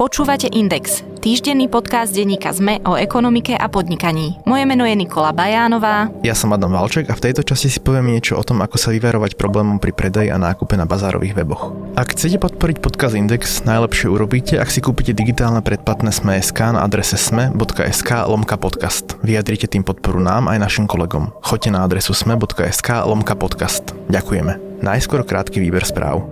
Počúvate Index, týždenný podcast denníka ZME o ekonomike a podnikaní. Moje meno je Nikola Bajánová. Ja som Adam Valček a v tejto časti si poviem niečo o tom, ako sa vyverovať problémom pri predaji a nákupe na bazárových weboch. Ak chcete podporiť podcast Index, najlepšie urobíte, ak si kúpite digitálne predplatné Sme.sk na adrese sme.sk lomka podcast. Vyjadrite tým podporu nám aj našim kolegom. Choďte na adresu sme.sk lomka podcast. Ďakujeme. Najskôr krátky výber správ.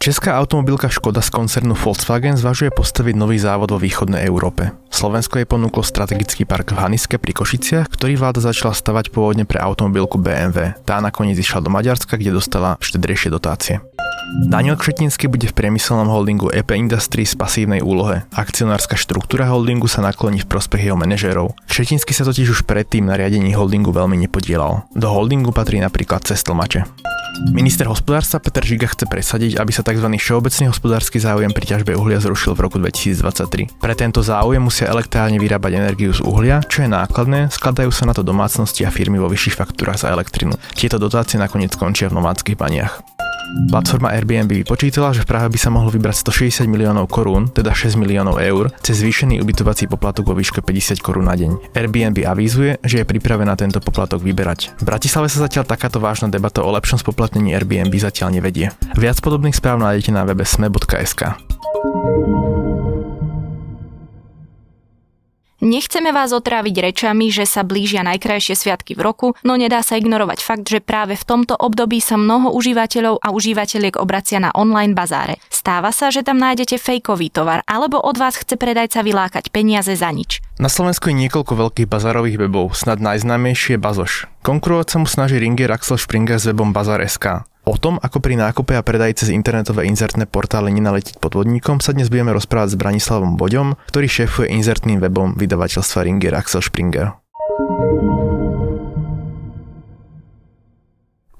Česká automobilka Škoda z koncernu Volkswagen zvažuje postaviť nový závod vo východnej Európe. Slovensko je ponúklo strategický park v Haniske pri Košiciach, ktorý vláda začala stavať pôvodne pre automobilku BMW. Tá nakoniec išla do Maďarska, kde dostala štedrejšie dotácie. Daniel Kšetinský bude v priemyselnom holdingu EP Industries v pasívnej úlohe. Akcionárska štruktúra holdingu sa nakloní v prospech jeho manažérov. Kšetinský sa totiž už predtým na riadení holdingu veľmi nepodielal. Do holdingu patrí napríklad cestlmače. Minister hospodárstva Peter Žiga chce presadiť, aby sa tzv. všeobecný hospodársky záujem pri ťažbe uhlia zrušil v roku 2023. Pre tento záujem musia elektrárne vyrábať energiu z uhlia, čo je nákladné, skladajú sa na to domácnosti a firmy vo vyšších faktúrach za elektrinu. Tieto dotácie nakoniec končia v nomádskych baniach. Platforma Airbnb vypočítala, že v Prahe by sa mohlo vybrať 160 miliónov korún, teda 6 miliónov eur, cez zvýšený ubytovací poplatok vo výške 50 korún na deň. Airbnb avízuje, že je pripravená tento poplatok vyberať. V Bratislave sa zatiaľ takáto vážna debata o lepšom spoplatnení Airbnb zatiaľ nevedie. Viac podobných správ nájdete na webe sme.sk. Nechceme vás otráviť rečami, že sa blížia najkrajšie sviatky v roku, no nedá sa ignorovať fakt, že práve v tomto období sa mnoho užívateľov a užívateľiek obracia na online bazáre. Stáva sa, že tam nájdete fejkový tovar, alebo od vás chce predajca vylákať peniaze za nič. Na Slovensku je niekoľko veľkých bazárových webov, snad najznámejšie je Bazoš. Konkurovať sa mu snaží Ringer Axel Springer s webom Bazar.sk. O tom, ako pri nákupe a predaji cez internetové inzertné portály nenaletiť podvodníkom, sa dnes budeme rozprávať s Branislavom Boďom, ktorý šéfuje inzertným webom vydavateľstva Ringer Axel Springer.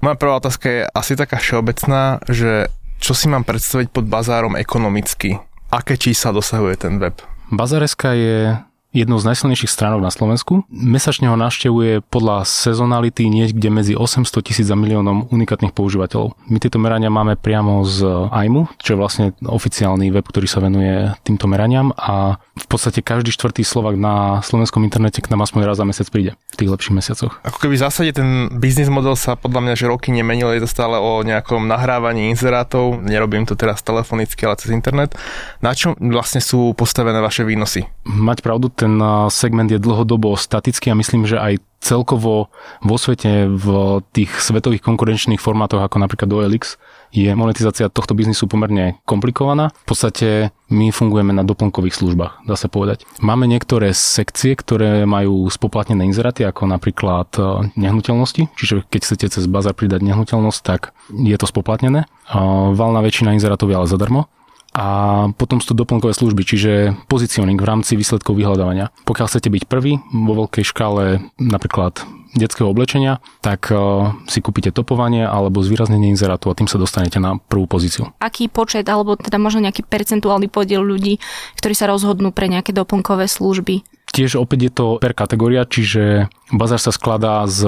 Moja prvá otázka je asi taká všeobecná, že čo si mám predstaviť pod bazárom ekonomicky? Aké čísla dosahuje ten web? Bazareska je jednou z najsilnejších stránok na Slovensku. Mesačne ho navštevuje podľa sezonality niekde medzi 800 tisíc a miliónom unikátnych používateľov. My tieto merania máme priamo z AIMu, čo je vlastne oficiálny web, ktorý sa venuje týmto meraniam a v podstate každý štvrtý Slovak na slovenskom internete k nám aspoň raz za mesiac príde v tých lepších mesiacoch. Ako keby v zásade ten biznis model sa podľa mňa že roky nemenil, je to stále o nejakom nahrávaní inzerátov, nerobím to teraz telefonicky, ale cez internet. Na čom vlastne sú postavené vaše výnosy? Mať pravdu, ten segment je dlhodobo statický a myslím, že aj celkovo vo svete v tých svetových konkurenčných formátoch ako napríklad OLX je monetizácia tohto biznisu pomerne komplikovaná. V podstate my fungujeme na doplnkových službách, dá sa povedať. Máme niektoré sekcie, ktoré majú spoplatnené inzeráty, ako napríklad e, nehnuteľnosti, čiže keď chcete cez bazar pridať nehnuteľnosť, tak je to spoplatnené. Valná väčšina inzerátov je ale zadarmo a potom sú to doplnkové služby, čiže pozicioning v rámci výsledkov vyhľadávania. Pokiaľ chcete byť prvý vo veľkej škále napríklad detského oblečenia, tak uh, si kúpite topovanie alebo zvýraznenie inzerátu a tým sa dostanete na prvú pozíciu. Aký počet alebo teda možno nejaký percentuálny podiel ľudí, ktorí sa rozhodnú pre nejaké doplnkové služby? Tiež opäť je to per kategória, čiže bazár sa skladá z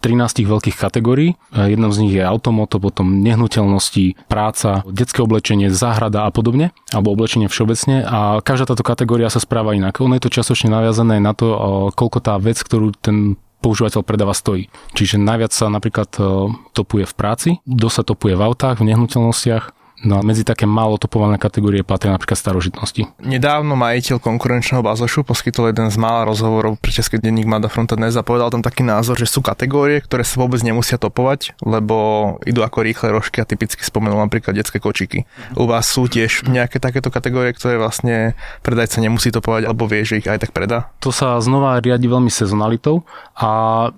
13 veľkých kategórií. Jednou z nich je automoto, potom nehnuteľnosti, práca, detské oblečenie, záhrada a podobne, alebo oblečenie všeobecne. A každá táto kategória sa správa inak. Ono je to časočne naviazané na to, koľko tá vec, ktorú ten používateľ predáva stojí. Čiže najviac sa napríklad topuje v práci, dosť sa topuje v autách, v nehnuteľnostiach, No a medzi také málo topované kategórie patria napríklad starožitnosti. Nedávno majiteľ konkurenčného bazošu poskytol jeden z mála rozhovorov pre český denník Mada Fronta dnes a povedal tam taký názor, že sú kategórie, ktoré sa vôbec nemusia topovať, lebo idú ako rýchle rožky a typicky spomenul napríklad detské kočiky. U vás sú tiež nejaké takéto kategórie, ktoré vlastne predajca nemusí topovať alebo vie, že ich aj tak predá? To sa znova riadi veľmi sezonalitou a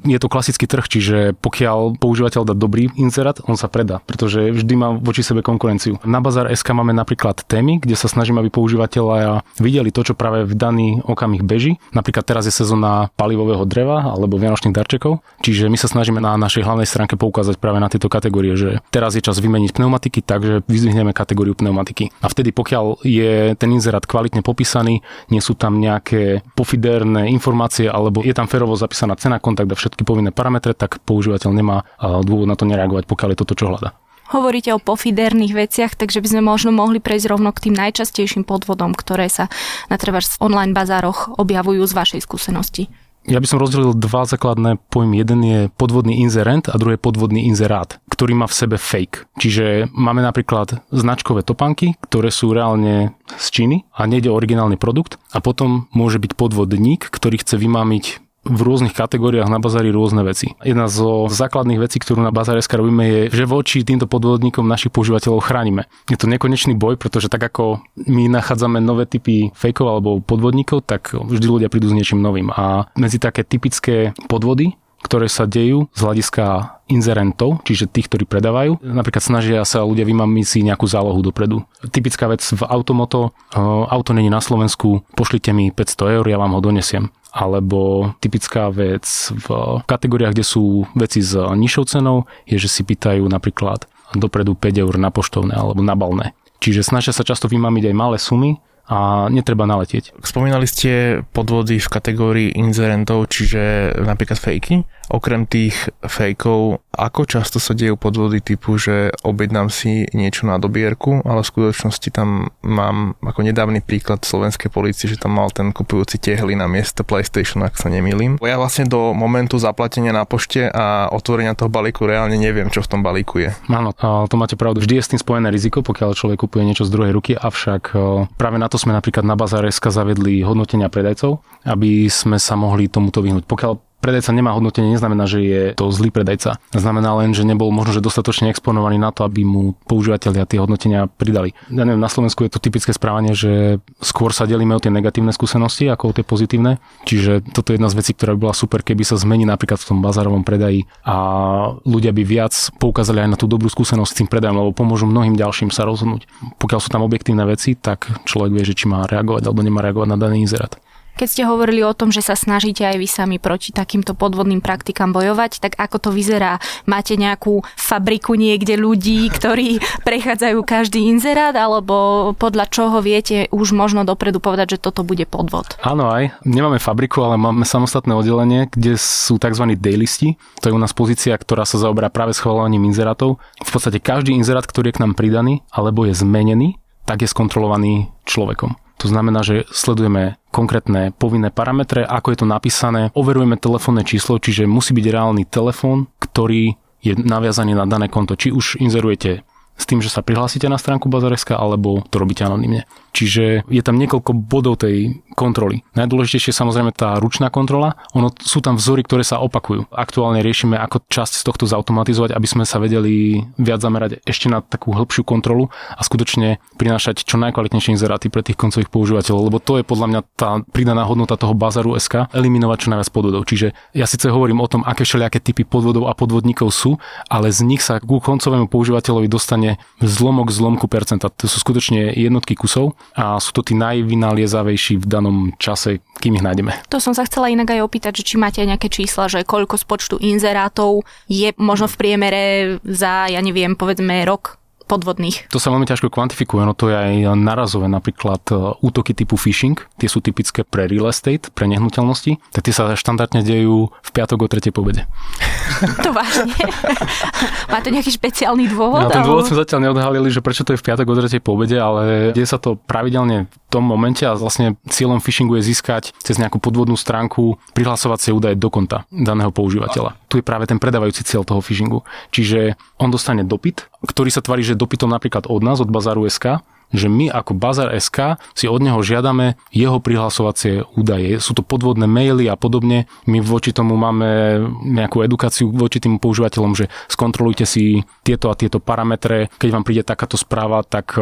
je to klasický trh, čiže pokiaľ používateľ dá dobrý inzerát, on sa predá, pretože vždy má voči sebe konkurenciu. Na Bazar SK máme napríklad témy, kde sa snažíme, aby používateľia videli to, čo práve v daný okamih beží. Napríklad teraz je sezóna palivového dreva alebo vianočných darčekov, čiže my sa snažíme na našej hlavnej stránke poukázať práve na tieto kategórie, že teraz je čas vymeniť pneumatiky, takže vyzvihneme kategóriu pneumatiky. A vtedy, pokiaľ je ten inzerát kvalitne popísaný, nie sú tam nejaké pofidérne informácie alebo je tam ferovo zapísaná cena, kontakt a všetky povinné parametre, tak používateľ nemá dôvod na to nereagovať, pokiaľ je toto, čo hľada. Hovoríte o pofiderných veciach, takže by sme možno mohli prejsť rovno k tým najčastejším podvodom, ktoré sa na v online bazároch objavujú z vašej skúsenosti. Ja by som rozdelil dva základné pojmy. Jeden je podvodný inzerent a druhý je podvodný inzerát, ktorý má v sebe fake. Čiže máme napríklad značkové topanky, ktoré sú reálne z Číny a nejde o originálny produkt a potom môže byť podvodník, ktorý chce vymámiť v rôznych kategóriách na bazári rôzne veci. Jedna zo základných vecí, ktorú na bazáre robíme, je, že voči týmto podvodníkom našich používateľov chránime. Je to nekonečný boj, pretože tak ako my nachádzame nové typy fejkov alebo podvodníkov, tak vždy ľudia prídu s niečím novým. A medzi také typické podvody ktoré sa dejú z hľadiska inzerentov, čiže tých, ktorí predávajú. Napríklad snažia sa ľudia vymamiť si nejakú zálohu dopredu. Typická vec v automoto, auto není na Slovensku, pošlite mi 500 eur, ja vám ho donesiem alebo typická vec v kategóriách, kde sú veci s nižšou cenou, je, že si pýtajú napríklad dopredu 5 eur na poštovné alebo na balné. Čiže snažia sa často vymamiť aj malé sumy, a netreba naletieť. Spomínali ste podvody v kategórii inzerentov, čiže napríklad fejky. Okrem tých fejkov, ako často sa dejú podvody typu, že objednám si niečo na dobierku, ale v skutočnosti tam mám ako nedávny príklad slovenskej policie, že tam mal ten kupujúci tehly na miesto PlayStation, ak sa nemýlim. Ja vlastne do momentu zaplatenia na pošte a otvorenia toho balíku reálne neviem, čo v tom balíku je. Áno, to máte pravdu. Vždy je s tým spojené riziko, pokiaľ človek kupuje niečo z druhej ruky, avšak práve na to sme napríklad na Bazareska zavedli hodnotenia predajcov, aby sme sa mohli tomuto vyhnúť. Pokiaľ predajca nemá hodnotenie, neznamená, že je to zlý predajca. Znamená len, že nebol možno že dostatočne exponovaný na to, aby mu používateľia tie hodnotenia pridali. Ja neviem, na Slovensku je to typické správanie, že skôr sa delíme o tie negatívne skúsenosti ako o tie pozitívne. Čiže toto je jedna z vecí, ktorá by bola super, keby sa zmení napríklad v tom bazárovom predaji a ľudia by viac poukázali aj na tú dobrú skúsenosť s tým predajom, lebo pomôžu mnohým ďalším sa rozhodnúť. Pokiaľ sú tam objektívne veci, tak človek vie, že či má reagovať alebo nemá reagovať na daný inzerát. Keď ste hovorili o tom, že sa snažíte aj vy sami proti takýmto podvodným praktikám bojovať, tak ako to vyzerá? Máte nejakú fabriku niekde ľudí, ktorí prechádzajú každý inzerát, alebo podľa čoho viete už možno dopredu povedať, že toto bude podvod? Áno aj. Nemáme fabriku, ale máme samostatné oddelenie, kde sú tzv. daylisti. To je u nás pozícia, ktorá sa zaoberá práve schvalovaním inzerátov. V podstate každý inzerát, ktorý je k nám pridaný alebo je zmenený, tak je skontrolovaný človekom. To znamená, že sledujeme konkrétne povinné parametre, ako je to napísané, overujeme telefónne číslo, čiže musí byť reálny telefón, ktorý je naviazaný na dané konto. Či už inzerujete s tým, že sa prihlásite na stránku Bazareska, alebo to robíte anonymne. Čiže je tam niekoľko bodov tej kontroly. Najdôležitejšie je samozrejme tá ručná kontrola. Ono sú tam vzory, ktoré sa opakujú. Aktuálne riešime, ako časť z tohto zautomatizovať, aby sme sa vedeli viac zamerať ešte na takú hĺbšiu kontrolu a skutočne prinášať čo najkvalitnejšie inzeráty pre tých koncových používateľov, lebo to je podľa mňa tá pridaná hodnota toho bazaru SK, eliminovať čo najviac podvodov. Čiže ja síce hovorím o tom, aké všelijaké typy podvodov a podvodníkov sú, ale z nich sa ku koncovému používateľovi dostane zlomok zlomku percenta. To sú skutočne jednotky kusov a sú to tí najvynaliezavejší v danom čase, kým ich nájdeme. To som sa chcela inak aj opýtať, že či máte nejaké čísla, že koľko z počtu inzerátov je možno v priemere za, ja neviem, povedzme rok podvodných. To sa veľmi ťažko kvantifikuje, no to je aj narazové, napríklad e, útoky typu phishing, tie sú typické pre real estate, pre nehnuteľnosti, tak tie sa štandardne dejú v piatok o tretej pobede. To vážne? Má to nejaký špeciálny dôvod? No, ten dôvod sme zatiaľ neodhalili, že prečo to je v piatok o tretej pobede, ale deje sa to pravidelne v tom momente a vlastne cieľom phishingu je získať cez nejakú podvodnú stránku prihlasovacie údaje do konta daného používateľa. Tu je práve ten predávajúci cieľ toho phishingu. Čiže on dostane dopyt, ktorý sa tvarí, že dopytom napríklad od nás, od Bazaru SK, že my ako Bazar SK si od neho žiadame jeho prihlasovacie údaje. Sú to podvodné maily a podobne. My voči tomu máme nejakú edukáciu voči tým používateľom, že skontrolujte si tieto a tieto parametre. Keď vám príde takáto správa, tak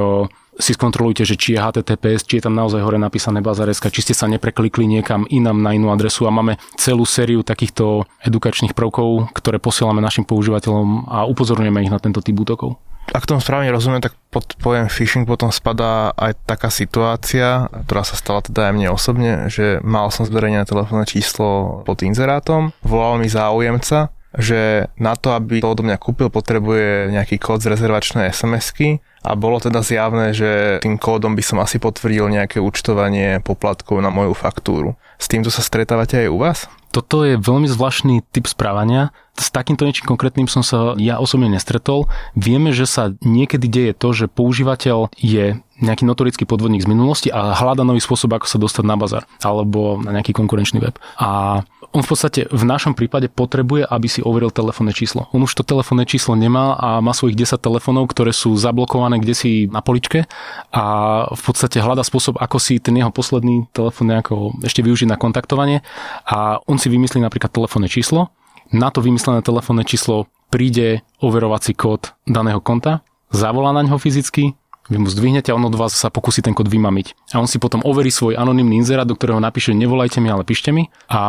si skontrolujte, že či je HTTPS, či je tam naozaj hore napísané bazareska, či ste sa nepreklikli niekam inam na inú adresu a máme celú sériu takýchto edukačných prvkov, ktoré posielame našim používateľom a upozorňujeme ich na tento typ útokov. Ak tomu správne rozumiem, tak pod pojem phishing potom spadá aj taká situácia, ktorá sa stala teda aj mne osobne, že mal som zverejnené telefónne číslo pod inzerátom, volal mi záujemca, že na to, aby to odo mňa kúpil, potrebuje nejaký kód z rezervačnej SMS-ky a bolo teda zjavné, že tým kódom by som asi potvrdil nejaké účtovanie poplatkov na moju faktúru. S týmto sa stretávate aj u vás? toto je veľmi zvláštny typ správania. S takýmto niečím konkrétnym som sa ja osobne nestretol. Vieme, že sa niekedy deje to, že používateľ je nejaký notorický podvodník z minulosti a hľada nový spôsob, ako sa dostať na bazar alebo na nejaký konkurenčný web. A on v podstate v našom prípade potrebuje, aby si overil telefónne číslo. On už to telefónne číslo nemá a má svojich 10 telefónov, ktoré sú zablokované kde si na poličke a v podstate hľada spôsob, ako si ten jeho posledný telefón nejako ešte využiť na kontaktovanie a on si vymyslí napríklad telefónne číslo. Na to vymyslené telefónne číslo príde overovací kód daného konta, zavolá na ňo fyzicky, vy mu zdvihnete a on od vás sa pokusí ten kód vymamiť. A on si potom overí svoj anonymný inzerát, do ktorého napíše nevolajte mi, ale píšte mi. A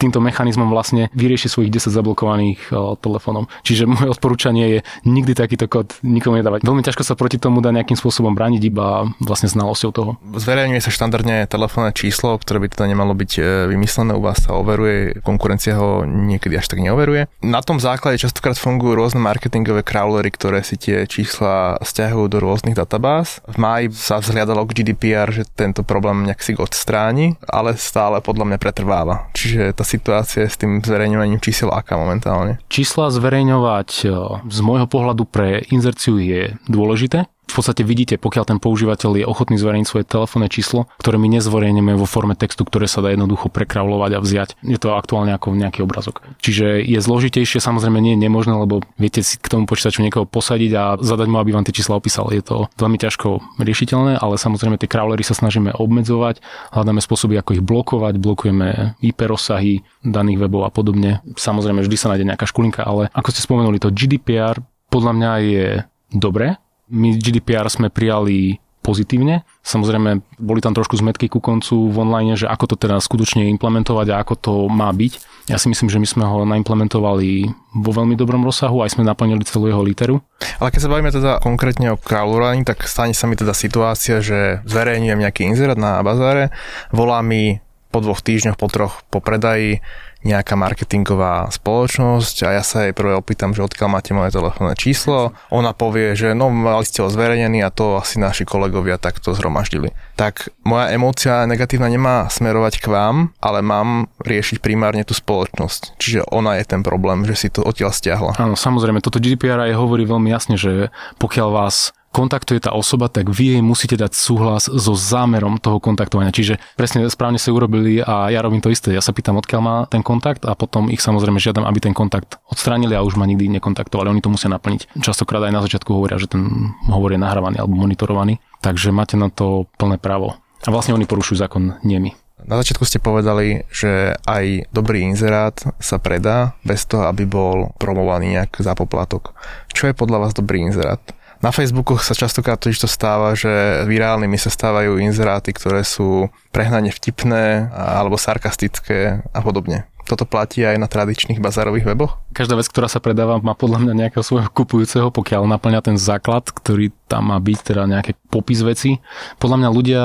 týmto mechanizmom vlastne vyrieši svojich 10 zablokovaných uh, telefónov. Čiže moje odporúčanie je nikdy takýto kód nikomu nedávať. Veľmi ťažko sa proti tomu dá nejakým spôsobom brániť iba vlastne znalosťou toho. Zverejňuje sa štandardne telefónne číslo, ktoré by teda nemalo byť e, vymyslené, u vás sa overuje, konkurencia ho niekedy až tak neoveruje. Na tom základe častokrát fungujú rôzne marketingové crawlery, ktoré si tie čísla stiahujú do rôznych databáz. V máji sa vzhliadalo k GDPR, že tento problém nejak si odstráni, ale stále podľa mňa pretrváva. Čiže tá situácia s tým zverejňovaním čísel aká momentálne? Čísla zverejňovať e, z môjho pohľadu pre inzerciu je dôležité v podstate vidíte, pokiaľ ten používateľ je ochotný zverejniť svoje telefónne číslo, ktoré my nezverejneme vo forme textu, ktoré sa dá jednoducho prekravlovať a vziať. Je to aktuálne ako nejaký obrazok. Čiže je zložitejšie, samozrejme nie je nemožné, lebo viete si k tomu počítaču niekoho posadiť a zadať mu, aby vám tie čísla opísal. Je to veľmi ťažko riešiteľné, ale samozrejme tie crawlery sa snažíme obmedzovať, hľadáme spôsoby, ako ich blokovať, blokujeme IP rozsahy daných webov a podobne. Samozrejme vždy sa nájde nejaká škulinka, ale ako ste spomenuli, to GDPR podľa mňa je dobré, my GDPR sme prijali pozitívne. Samozrejme, boli tam trošku zmetky ku koncu v online, že ako to teda skutočne implementovať a ako to má byť. Ja si myslím, že my sme ho naimplementovali vo veľmi dobrom rozsahu, aj sme naplnili celú jeho literu. Ale keď sa bavíme teda konkrétne o crawleraní, tak stane sa mi teda situácia, že zverejňujem nejaký inzerát na bazáre, volá mi po dvoch týždňoch, po troch po predaji nejaká marketingová spoločnosť a ja sa jej prvé opýtam, že odkiaľ máte moje telefónne číslo. Ona povie, že no mali ste ho zverejnený a to asi naši kolegovia takto zhromaždili. Tak moja emócia negatívna nemá smerovať k vám, ale mám riešiť primárne tú spoločnosť. Čiže ona je ten problém, že si to odtiaľ stiahla. Áno, samozrejme, toto GDPR aj hovorí veľmi jasne, že pokiaľ vás kontaktuje tá osoba, tak vy jej musíte dať súhlas so zámerom toho kontaktovania. Čiže presne správne sa urobili a ja robím to isté. Ja sa pýtam, odkiaľ má ten kontakt a potom ich samozrejme žiadam, aby ten kontakt odstránili a už ma nikdy nekontaktovali. Oni to musia naplniť. Častokrát aj na začiatku hovoria, že ten hovor je nahrávaný alebo monitorovaný. Takže máte na to plné právo. A vlastne oni porušujú zákon, nie my. Na začiatku ste povedali, že aj dobrý inzerát sa predá bez toho, aby bol promovaný nejak za poplatok. Čo je podľa vás dobrý inzerát? Na Facebooku sa častokrát totiž to stáva, že virálnymi sa stávajú inzeráty, ktoré sú prehnane vtipné alebo sarkastické a podobne. Toto platí aj na tradičných bazárových weboch? Každá vec, ktorá sa predáva, má podľa mňa nejakého svojho kupujúceho, pokiaľ naplňa ten základ, ktorý tam má byť, teda nejaký popis veci. Podľa mňa ľudia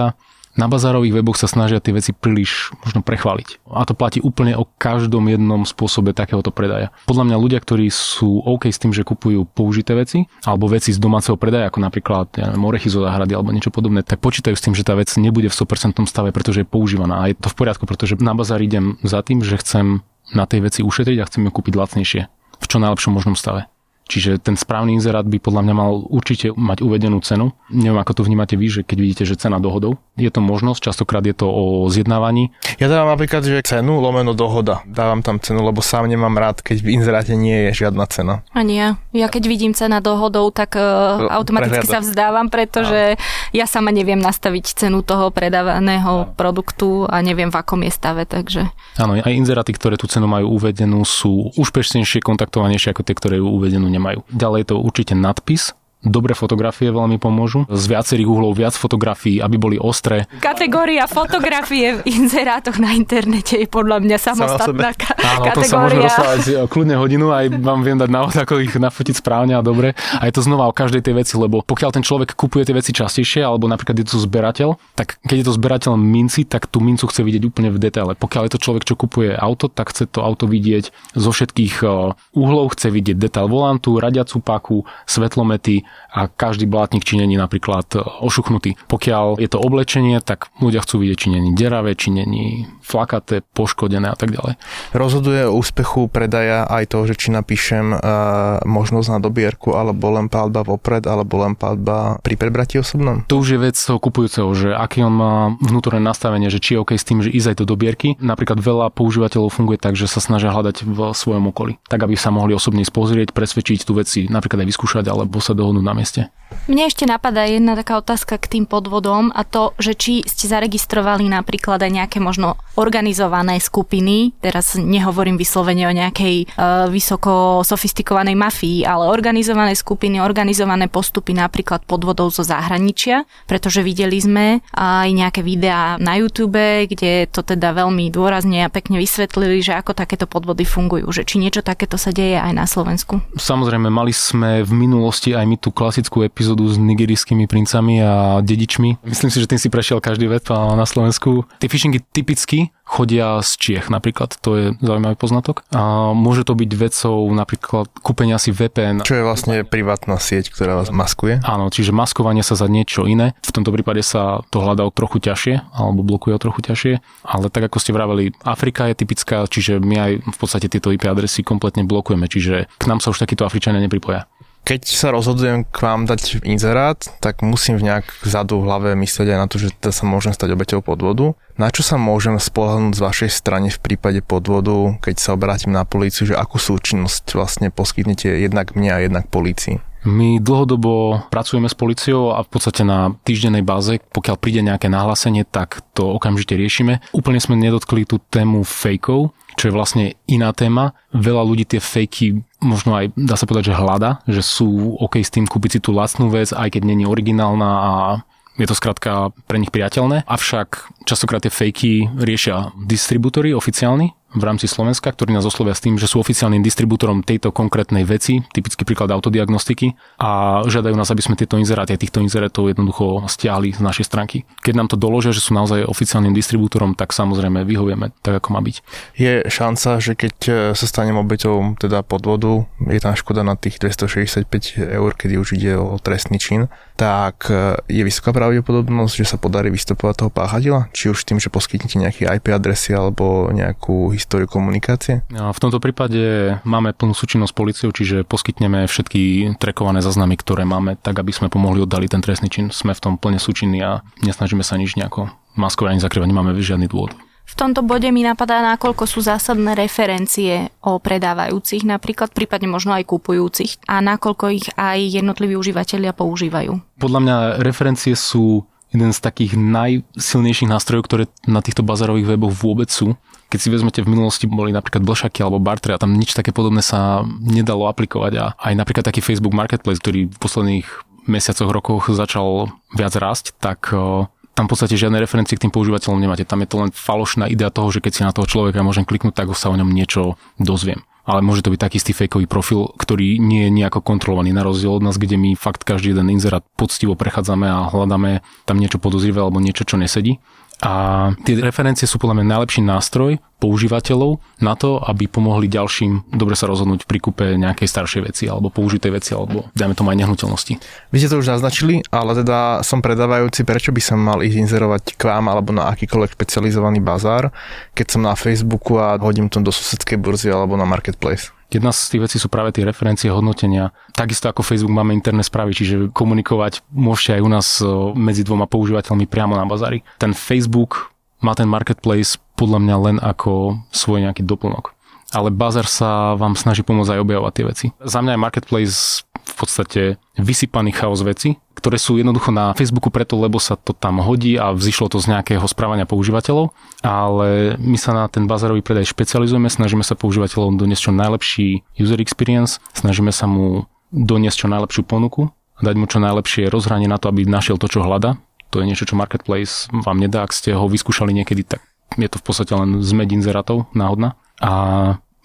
na bazárových weboch sa snažia tie veci príliš možno prechváliť. A to platí úplne o každom jednom spôsobe takéhoto predaja. Podľa mňa ľudia, ktorí sú OK s tým, že kupujú použité veci, alebo veci z domáceho predaja, ako napríklad ja neviem, orechy zo záhrady alebo niečo podobné, tak počítajú s tým, že tá vec nebude v 100% stave, pretože je používaná. A je to v poriadku, pretože na bazár idem za tým, že chcem na tej veci ušetriť a chcem ju kúpiť lacnejšie v čo najlepšom možnom stave. Čiže ten správny inzerát by podľa mňa mal určite mať uvedenú cenu. Neviem, ako to vnímate vy, že keď vidíte, že cena dohodou. Je to možnosť, častokrát je to o zjednávaní. Ja dávam napríklad, že cenu lomeno dohoda. Dávam tam cenu, lebo sám nemám rád, keď v inzeráte nie je žiadna cena. Ani ja. Ja keď vidím cena dohodou, tak uh, automaticky Prehľada. sa vzdávam, pretože no. ja sama neviem nastaviť cenu toho predávaného no. produktu a neviem, v akom je stave, takže... Áno, aj inzeráty, ktoré tú cenu majú uvedenú, sú úspešnejšie, kontaktovanejšie ako tie, ktoré ju uvedenú nemajú. Ďalej je to určite nadpis, Dobré fotografie veľmi pomôžu. Z viacerých uhlov viac fotografií, aby boli ostré. Kategória fotografie v inzerátoch na internete je podľa mňa samostatná ka- Áno, kategória. to sa môžeme rozprávať kľudne hodinu, aj vám viem dať návod, ako ich nafotiť správne a dobre. A je to znova o každej tej veci, lebo pokiaľ ten človek kupuje tie veci častejšie, alebo napríklad je to zberateľ, tak keď je to zberateľ minci, tak tú mincu chce vidieť úplne v detaile. Pokiaľ je to človek, čo kupuje auto, tak chce to auto vidieť zo všetkých eh, uhlov, chce vidieť detail volantu, radiacu paku, svetlomety, a každý blátnik či není napríklad ošuchnutý. Pokiaľ je to oblečenie, tak ľudia chcú vidieť, či není deravé, či není flakaté, poškodené a tak ďalej. Rozhoduje o úspechu predaja aj to, že či napíšem uh, možnosť na dobierku, alebo len palba vopred, alebo len palba pri prebratí osobnom? To už je vec toho kupujúceho, že aký on má vnútorné nastavenie, že či je OK s tým, že ísť aj do dobierky. Napríklad veľa používateľov funguje tak, že sa snažia hľadať v svojom okolí, tak aby sa mohli osobne spozrieť, presvedčiť tú veci, napríklad aj vyskúšať alebo sa dohodnúť na mieste. Mne ešte napadá jedna taká otázka k tým podvodom a to, že či ste zaregistrovali napríklad aj nejaké možno organizované skupiny, teraz nehovorím vyslovene o nejakej uh, vysoko sofistikovanej mafii, ale organizované skupiny, organizované postupy napríklad podvodov zo zahraničia, pretože videli sme aj nejaké videá na YouTube, kde to teda veľmi dôrazne a pekne vysvetlili, že ako takéto podvody fungujú, že či niečo takéto sa deje aj na Slovensku. Samozrejme, mali sme v minulosti aj my tú klasickú epizódu s nigerijskými princami a dedičmi. Myslím si, že tým si prešiel každý web na Slovensku. Tie phishingy typicky chodia z Čiech napríklad, to je zaujímavý poznatok. A môže to byť vecou napríklad kúpenia si VPN. Čo je vlastne privátna sieť, ktorá vás maskuje? Áno, čiže maskovanie sa za niečo iné. V tomto prípade sa to hľadá o trochu ťažšie, alebo blokuje o trochu ťažšie. Ale tak ako ste vraveli, Afrika je typická, čiže my aj v podstate tieto IP adresy kompletne blokujeme, čiže k nám sa už takíto Afričania nepripoja keď sa rozhodujem k vám dať inzerát, tak musím v nejak vzadu v hlave myslieť aj na to, že teda sa môžem stať obeťou podvodu. Na čo sa môžem spolahnúť z vašej strany v prípade podvodu, keď sa obrátim na políciu, že akú súčinnosť vlastne poskytnete jednak mne a jednak polícii? My dlhodobo pracujeme s policiou a v podstate na týždennej báze, pokiaľ príde nejaké nahlásenie, tak to okamžite riešime. Úplne sme nedotkli tú tému fejkov, čo je vlastne iná téma. Veľa ľudí tie fejky možno aj, dá sa povedať, že hľada, že sú OK s tým kúpiť si tú lacnú vec, aj keď není originálna a je to skrátka pre nich priateľné. Avšak častokrát tie fejky riešia distribútory oficiálni, v rámci Slovenska, ktorí nás oslovia s tým, že sú oficiálnym distribútorom tejto konkrétnej veci, typický príklad autodiagnostiky a žiadajú nás, aby sme tieto inzeráty týchto inzerátov jednoducho stiahli z našej stránky. Keď nám to doložia, že sú naozaj oficiálnym distribútorom, tak samozrejme vyhovieme tak, ako má byť. Je šanca, že keď e, sa stanem obeťou teda podvodu, je tam škoda na tých 265 eur, kedy už ide o trestný čin, tak e, je vysoká pravdepodobnosť, že sa podarí vystupovať toho páchateľa? Či už tým, že poskytnete nejaké IP adresy alebo nejakú históriu komunikácie? V tomto prípade máme plnú súčinnosť s policiou, čiže poskytneme všetky trekované záznamy, ktoré máme, tak aby sme pomohli oddali ten trestný čin. Sme v tom plne súčinní a nesnažíme sa nič nejako maskovať ani zakrývať, nemáme žiadny dôvod. V tomto bode mi napadá, nakoľko sú zásadné referencie o predávajúcich, napríklad prípadne možno aj kupujúcich a nakoľko ich aj jednotliví užívateľia používajú. Podľa mňa referencie sú jeden z takých najsilnejších nástrojov, ktoré na týchto bazarových weboch vôbec sú. Keď si vezmete, v minulosti boli napríklad blšaky alebo bartre a tam nič také podobné sa nedalo aplikovať a aj napríklad taký Facebook Marketplace, ktorý v posledných mesiacoch, rokoch začal viac rásť, tak tam v podstate žiadne referencie k tým používateľom nemáte. Tam je to len falošná idea toho, že keď si na toho človeka môžem kliknúť, tak sa o ňom niečo dozviem ale môže to byť taký istý fejkový profil, ktorý nie je nejako kontrolovaný na rozdiel od nás, kde my fakt každý jeden inzerát poctivo prechádzame a hľadáme tam niečo podozrivé alebo niečo, čo nesedí. A tie referencie sú podľa mňa najlepší nástroj používateľov na to, aby pomohli ďalším dobre sa rozhodnúť pri kúpe nejakej staršej veci alebo použitej veci alebo dajme tomu aj nehnuteľnosti. Vy ste to už naznačili, ale teda som predávajúci, prečo by som mal ísť inzerovať k vám alebo na akýkoľvek špecializovaný bazár, keď som na Facebooku a hodím to do susedskej burzy alebo na Marketplace. Jedna z tých vecí sú práve tie referencie hodnotenia. Takisto ako Facebook máme interné správy, čiže komunikovať môžete aj u nás e, medzi dvoma používateľmi priamo na bazári. Ten Facebook má ten marketplace podľa mňa len ako svoj nejaký doplnok. Ale bazar sa vám snaží pomôcť aj objavovať tie veci. Za mňa je marketplace v podstate vysypaný chaos veci, ktoré sú jednoducho na Facebooku preto, lebo sa to tam hodí a vzýšlo to z nejakého správania používateľov, ale my sa na ten bazárový predaj špecializujeme, snažíme sa používateľom doniesť čo najlepší user experience, snažíme sa mu doniesť čo najlepšiu ponuku, dať mu čo najlepšie rozhranie na to, aby našiel to, čo hľada. To je niečo, čo Marketplace vám nedá, ak ste ho vyskúšali niekedy, tak je to v podstate len zmed inzerátov náhodná. A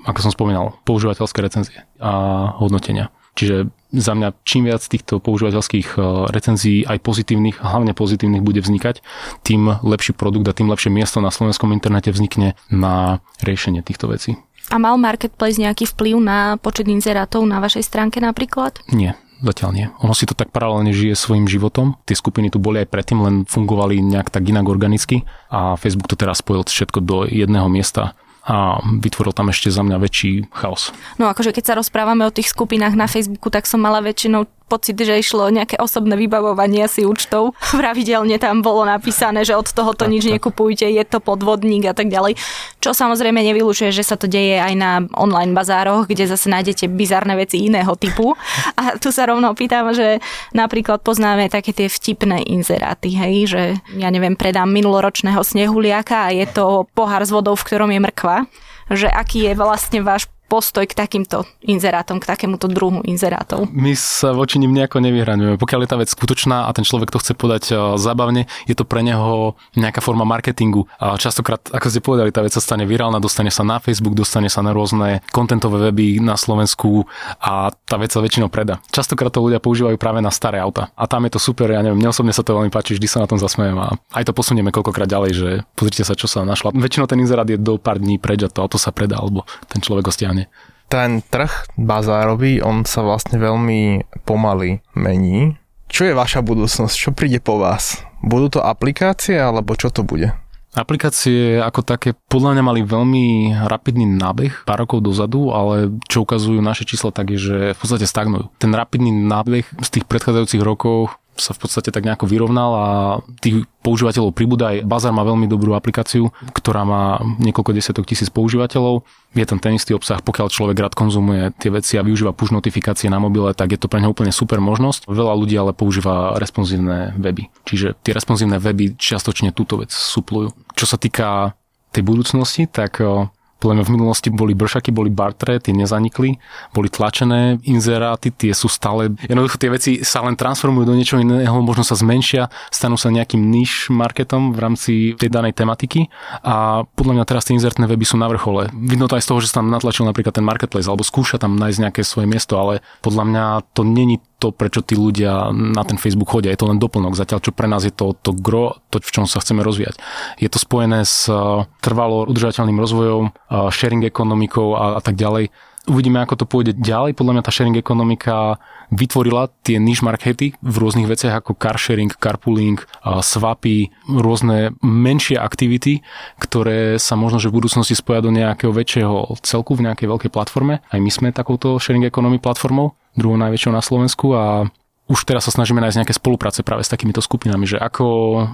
ako som spomínal, používateľské recenzie a hodnotenia. Čiže za mňa čím viac týchto používateľských e, recenzií, aj pozitívnych, hlavne pozitívnych bude vznikať, tým lepší produkt a tým lepšie miesto na slovenskom internete vznikne na riešenie týchto vecí. A mal Marketplace nejaký vplyv na počet inzerátov na vašej stránke napríklad? Nie, zatiaľ nie. Ono si to tak paralelne žije svojim životom. Tie skupiny tu boli aj predtým, len fungovali nejak tak inak organicky a Facebook to teraz spojil všetko do jedného miesta a vytvoril tam ešte za mňa väčší chaos. No akože keď sa rozprávame o tých skupinách na Facebooku, tak som mala väčšinou pocit, že išlo nejaké osobné vybavovanie si účtov. Pravidelne tam bolo napísané, že od toho to nič nekupujte, je to podvodník a tak ďalej. Čo samozrejme nevylučuje, že sa to deje aj na online bazároch, kde zase nájdete bizarné veci iného typu. A tu sa rovno pýtam, že napríklad poznáme také tie vtipné inzeráty, hej, že ja neviem, predám minuloročného snehuliaka a je to pohár s vodou, v ktorom je mrkva že aký je vlastne váš postoj k takýmto inzerátom, k takémuto druhu inzerátov? My sa voči nim nejako nevyhraňujeme. Pokiaľ je tá vec skutočná a ten človek to chce podať e, zábavne, je to pre neho nejaká forma marketingu. A častokrát, ako ste povedali, tá vec sa stane virálna, dostane sa na Facebook, dostane sa na rôzne kontentové weby na Slovensku a tá vec sa väčšinou predá. Častokrát to ľudia používajú práve na staré auta. A tam je to super, ja neviem, mne osobne sa to veľmi páči, vždy sa na tom zasmejem a aj to posunieme koľkokrát ďalej, že pozrite sa, čo sa našla. Väčšinou ten inzerát je do pár dní preč a to auto sa predá, alebo ten človek ho stiahne ten trh bazárový, on sa vlastne veľmi pomaly mení. Čo je vaša budúcnosť? Čo príde po vás? Budú to aplikácie, alebo čo to bude? Aplikácie ako také podľa mňa mali veľmi rapidný nábeh pár rokov dozadu, ale čo ukazujú naše čísla tak je, že v podstate stagnujú. Ten rapidný nábeh z tých predchádzajúcich rokov sa v podstate tak nejako vyrovnal a tých používateľov pribúda. Aj Bazar má veľmi dobrú aplikáciu, ktorá má niekoľko desiatok tisíc používateľov. Je tam ten istý obsah, pokiaľ človek rád konzumuje tie veci a využíva push notifikácie na mobile, tak je to pre neho úplne super možnosť. Veľa ľudí ale používa responsívne weby. Čiže tie responsívne weby čiastočne túto vec suplujú. Čo sa týka tej budúcnosti, tak podľa mňa v minulosti boli bršaky, boli bartre, tie nezanikli, boli tlačené inzeráty, tie sú stále, jednoducho tie veci sa len transformujú do niečoho iného, možno sa zmenšia, stanú sa nejakým niž marketom v rámci tej danej tematiky a podľa mňa teraz tie inzertné weby sú na vrchole. Vidno to aj z toho, že sa tam natlačil napríklad ten marketplace alebo skúša tam nájsť nejaké svoje miesto, ale podľa mňa to není to, prečo tí ľudia na ten Facebook chodia. Je to len doplnok. Zatiaľ, čo pre nás je to, to gro, to, v čom sa chceme rozvíjať. Je to spojené s uh, trvalo udržateľným rozvojom, uh, sharing ekonomikou a, a tak ďalej. Uvidíme, ako to pôjde ďalej. Podľa mňa tá sharing ekonomika vytvorila tie niche markety v rôznych veciach ako car sharing, carpooling, swapy, rôzne menšie aktivity, ktoré sa možno, že v budúcnosti spoja do nejakého väčšieho celku v nejakej veľkej platforme. Aj my sme takouto sharing economy platformou druhou najväčšou na Slovensku a už teraz sa snažíme nájsť nejaké spolupráce práve s takýmito skupinami, že ako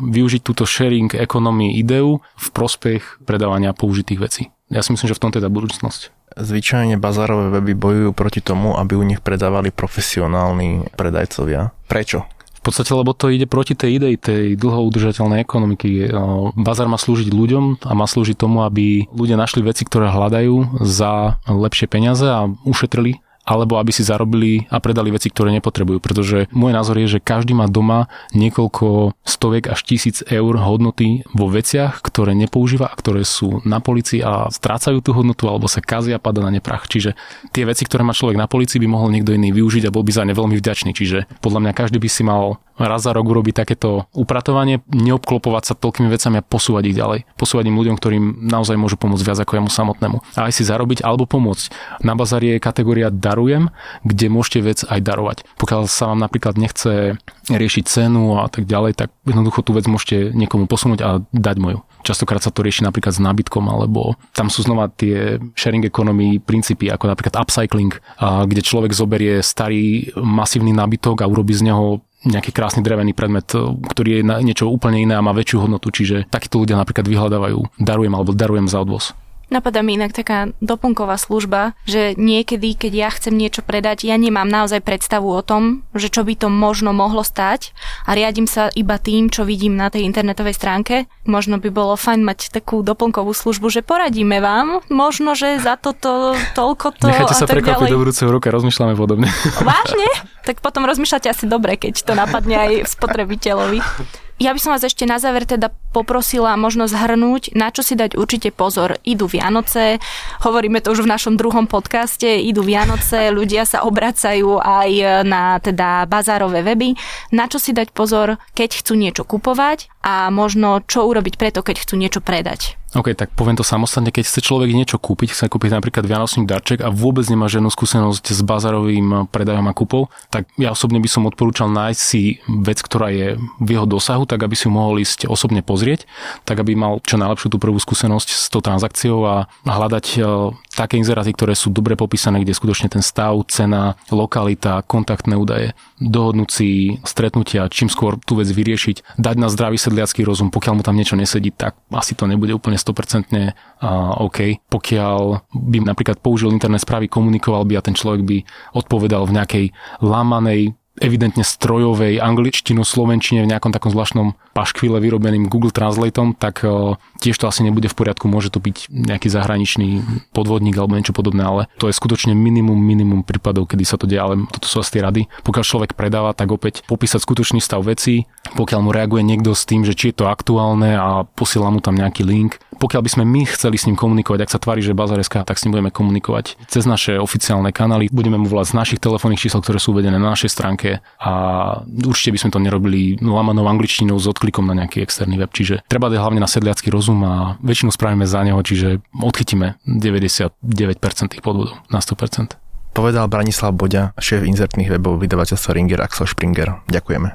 využiť túto sharing economy ideu v prospech predávania použitých vecí. Ja si myslím, že v tom teda budúcnosť. Zvyčajne bazárové weby bojujú proti tomu, aby u nich predávali profesionálni predajcovia. Prečo? V podstate, lebo to ide proti tej idei tej dlho udržateľnej ekonomiky. Bazár má slúžiť ľuďom a má slúžiť tomu, aby ľudia našli veci, ktoré hľadajú za lepšie peniaze a ušetrili alebo aby si zarobili a predali veci, ktoré nepotrebujú. Pretože môj názor je, že každý má doma niekoľko stoviek až tisíc eur hodnoty vo veciach, ktoré nepoužíva a ktoré sú na policii a strácajú tú hodnotu alebo sa kazia, pada na neprach. Čiže tie veci, ktoré má človek na policii, by mohol niekto iný využiť a bol by za ne veľmi vďačný. Čiže podľa mňa každý by si mal raz za rok urobiť takéto upratovanie, neobklopovať sa toľkými vecami a posúvať ich ďalej. Posúvať im ľuďom, ktorým naozaj môžu pomôcť viac ako jemu samotnému. A aj si zarobiť alebo pomôcť. Na bazári je kategória darujem, kde môžete vec aj darovať. Pokiaľ sa vám napríklad nechce riešiť cenu a tak ďalej, tak jednoducho tú vec môžete niekomu posunúť a dať moju. Častokrát sa to rieši napríklad s nábytkom, alebo tam sú znova tie sharing economy princípy, ako napríklad upcycling, kde človek zoberie starý masívny nábytok a urobí z neho nejaký krásny drevený predmet, ktorý je niečo úplne iné a má väčšiu hodnotu. Čiže takíto ľudia napríklad vyhľadávajú darujem alebo darujem za odvoz. Napadá mi inak taká doplnková služba, že niekedy, keď ja chcem niečo predať, ja nemám naozaj predstavu o tom, že čo by to možno mohlo stať a riadím sa iba tým, čo vidím na tej internetovej stránke. Možno by bolo fajn mať takú doplnkovú službu, že poradíme vám, možno, že za toto toľko to Nechajte sa prekvapiť do budúceho roka, rozmýšľame podobne. Vážne? Tak potom rozmýšľate asi dobre, keď to napadne aj spotrebiteľovi. Ja by som vás ešte na záver teda poprosila možno zhrnúť, na čo si dať určite pozor. Idú Vianoce, hovoríme to už v našom druhom podcaste, idú Vianoce, ľudia sa obracajú aj na teda bazárové weby. Na čo si dať pozor, keď chcú niečo kupovať a možno čo urobiť preto, keď chcú niečo predať. OK, tak poviem to samostatne, keď chce človek niečo kúpiť, chce kúpiť napríklad vianočný darček a vôbec nemá žiadnu skúsenosť s bazarovým predajom a kúpou, tak ja osobne by som odporúčal nájsť si vec, ktorá je v jeho dosahu, tak aby si mohol ísť osobne pozrieť, tak aby mal čo najlepšiu tú prvú skúsenosť s tou transakciou a hľadať e, také inzeráty, ktoré sú dobre popísané, kde skutočne ten stav, cena, lokalita, kontaktné údaje, dohodnúť si stretnutia, čím skôr tú vec vyriešiť, dať na zdravý sedliacký rozum, pokiaľ mu tam niečo nesedí, tak asi to nebude úplne 100% OK. Pokiaľ by napríklad použil internet správy, komunikoval by a ten človek by odpovedal v nejakej lamanej evidentne strojovej angličtinu, slovenčine v nejakom takom zvláštnom paškvile vyrobeným Google Translateom, tak uh, tiež to asi nebude v poriadku, môže to byť nejaký zahraničný podvodník alebo niečo podobné, ale to je skutočne minimum, minimum prípadov, kedy sa to deje, ale toto sú asi tie rady. Pokiaľ človek predáva, tak opäť popísať skutočný stav veci, pokiaľ mu reaguje niekto s tým, že či je to aktuálne a posiela mu tam nejaký link. Pokiaľ by sme my chceli s ním komunikovať, ak sa tvári, že Bazareska, tak s ním budeme komunikovať cez naše oficiálne kanály, budeme mu volať z našich telefónnych čísel, ktoré sú uvedené na našej stránke a určite by sme to nerobili lamanou angličtinou s odklikom na nejaký externý web. Čiže treba dať hlavne na sedliacký rozum a väčšinu spravíme za neho, čiže odchytíme 99% tých podvodov na 100%. Povedal Branislav Boďa, šéf inzertných webov vydavateľstva Ringer Axel Springer. Ďakujeme.